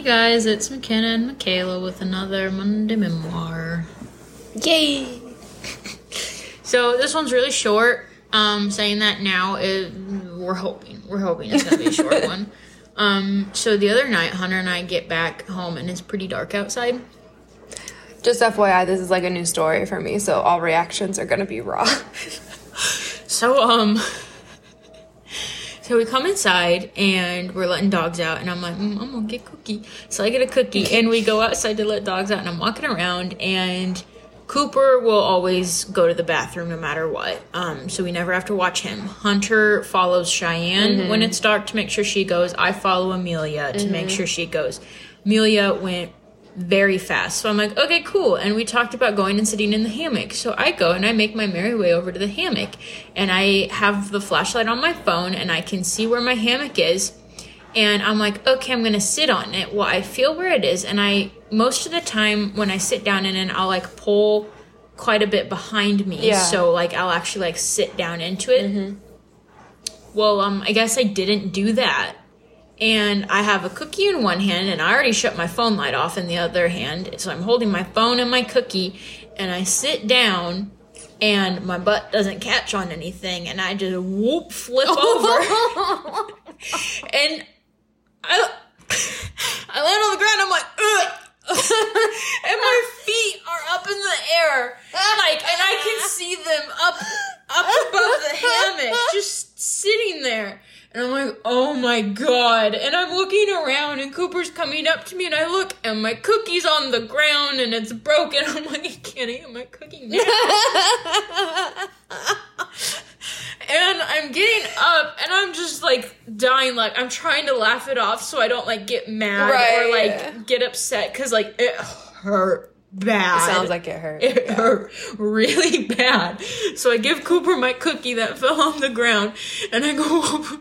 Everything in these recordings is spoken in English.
Hey guys, it's Mikina and Michaela with another Monday memoir. Yay! So this one's really short. Um, saying that now, it, we're hoping we're hoping it's gonna be a short one. Um, so the other night, Hunter and I get back home and it's pretty dark outside. Just FYI, this is like a new story for me, so all reactions are gonna be raw. So um, so we come inside and we're letting dogs out, and I'm like, mm, I'm gonna get cookie. So I get a cookie, and we go outside to let dogs out, and I'm walking around, and Cooper will always go to the bathroom no matter what. Um, so we never have to watch him. Hunter follows Cheyenne when it's dark to make sure she goes. I follow Amelia to make sure she goes. Amelia went very fast. So I'm like, okay, cool. And we talked about going and sitting in the hammock. So I go and I make my merry way over to the hammock. And I have the flashlight on my phone and I can see where my hammock is. And I'm like, okay, I'm gonna sit on it. Well, I feel where it is. And I, most of the time when I sit down in it, I'll like pull quite a bit behind me. Yeah. So like I'll actually like sit down into it. Well, um, I guess I didn't do that. And I have a cookie in one hand, and I already shut my phone light off in the other hand. So I'm holding my phone and my cookie, and I sit down, and my butt doesn't catch on anything, and I just whoop flip over. and I, I land on the ground, I'm like, Ugh. and my feet are up in the air, like, and I can see them up, up above the hammock, just sitting there. And I'm like, oh my god. And I'm looking around and Cooper's coming up to me and I look and my cookie's on the ground and it's broken. I'm like, I can't eat my cookie now. and I'm getting up and I'm just like dying. Like, I'm trying to laugh it off so I don't like get mad or like get upset because like it hurt bad. It Sounds like it hurt. It hurt really bad. So I give Cooper my cookie that fell on the ground, and I go.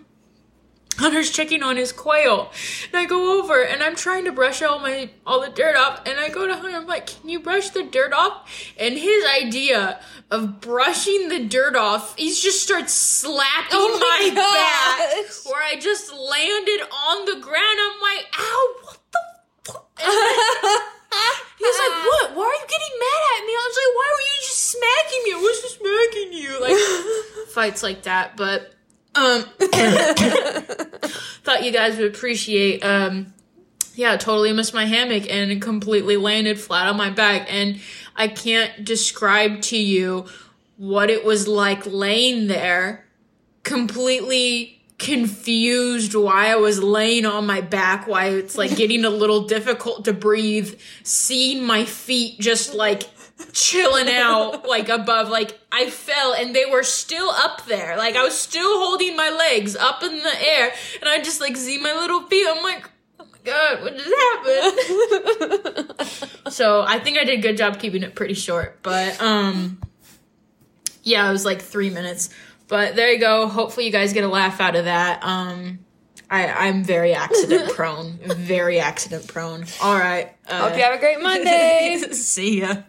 Hunter's checking on his quail, and I go over and I'm trying to brush all my all the dirt off, and I go to Hunter. I'm like, "Can you brush the dirt off?" And his idea of brushing the dirt off, he just starts slapping Oh my my, back, where I just landed on the ground. I'm like, "Ow! What the fuck?" He's like, what? Why are you getting mad at me? I was like, why were you just smacking me? I wasn't smacking you. Like, fights like that. But, um, thought you guys would appreciate, um, yeah, totally missed my hammock and completely landed flat on my back. And I can't describe to you what it was like laying there completely confused why I was laying on my back, why it's like getting a little difficult to breathe, seeing my feet just like chilling out like above like I fell and they were still up there. Like I was still holding my legs up in the air and I just like see my little feet. I'm like, oh my god, what just happened? so I think I did a good job keeping it pretty short, but um yeah, it was like three minutes. But there you go. Hopefully you guys get a laugh out of that. Um I, I'm very accident prone. very accident prone. All right. Uh, Hope you have a great Monday. See ya.